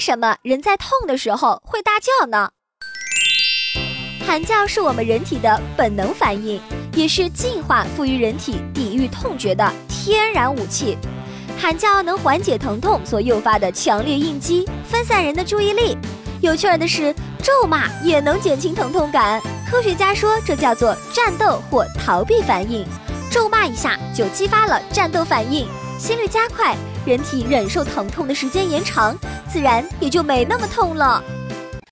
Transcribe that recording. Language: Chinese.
什么人在痛的时候会大叫呢？喊叫是我们人体的本能反应，也是进化赋予人体抵御痛觉的天然武器。喊叫能缓解疼痛所诱发的强烈应激，分散人的注意力。有趣儿的是，咒骂也能减轻疼痛感。科学家说，这叫做战斗或逃避反应。咒骂一下就激发了战斗反应，心率加快，人体忍受疼痛的时间延长，自然也就没那么痛了。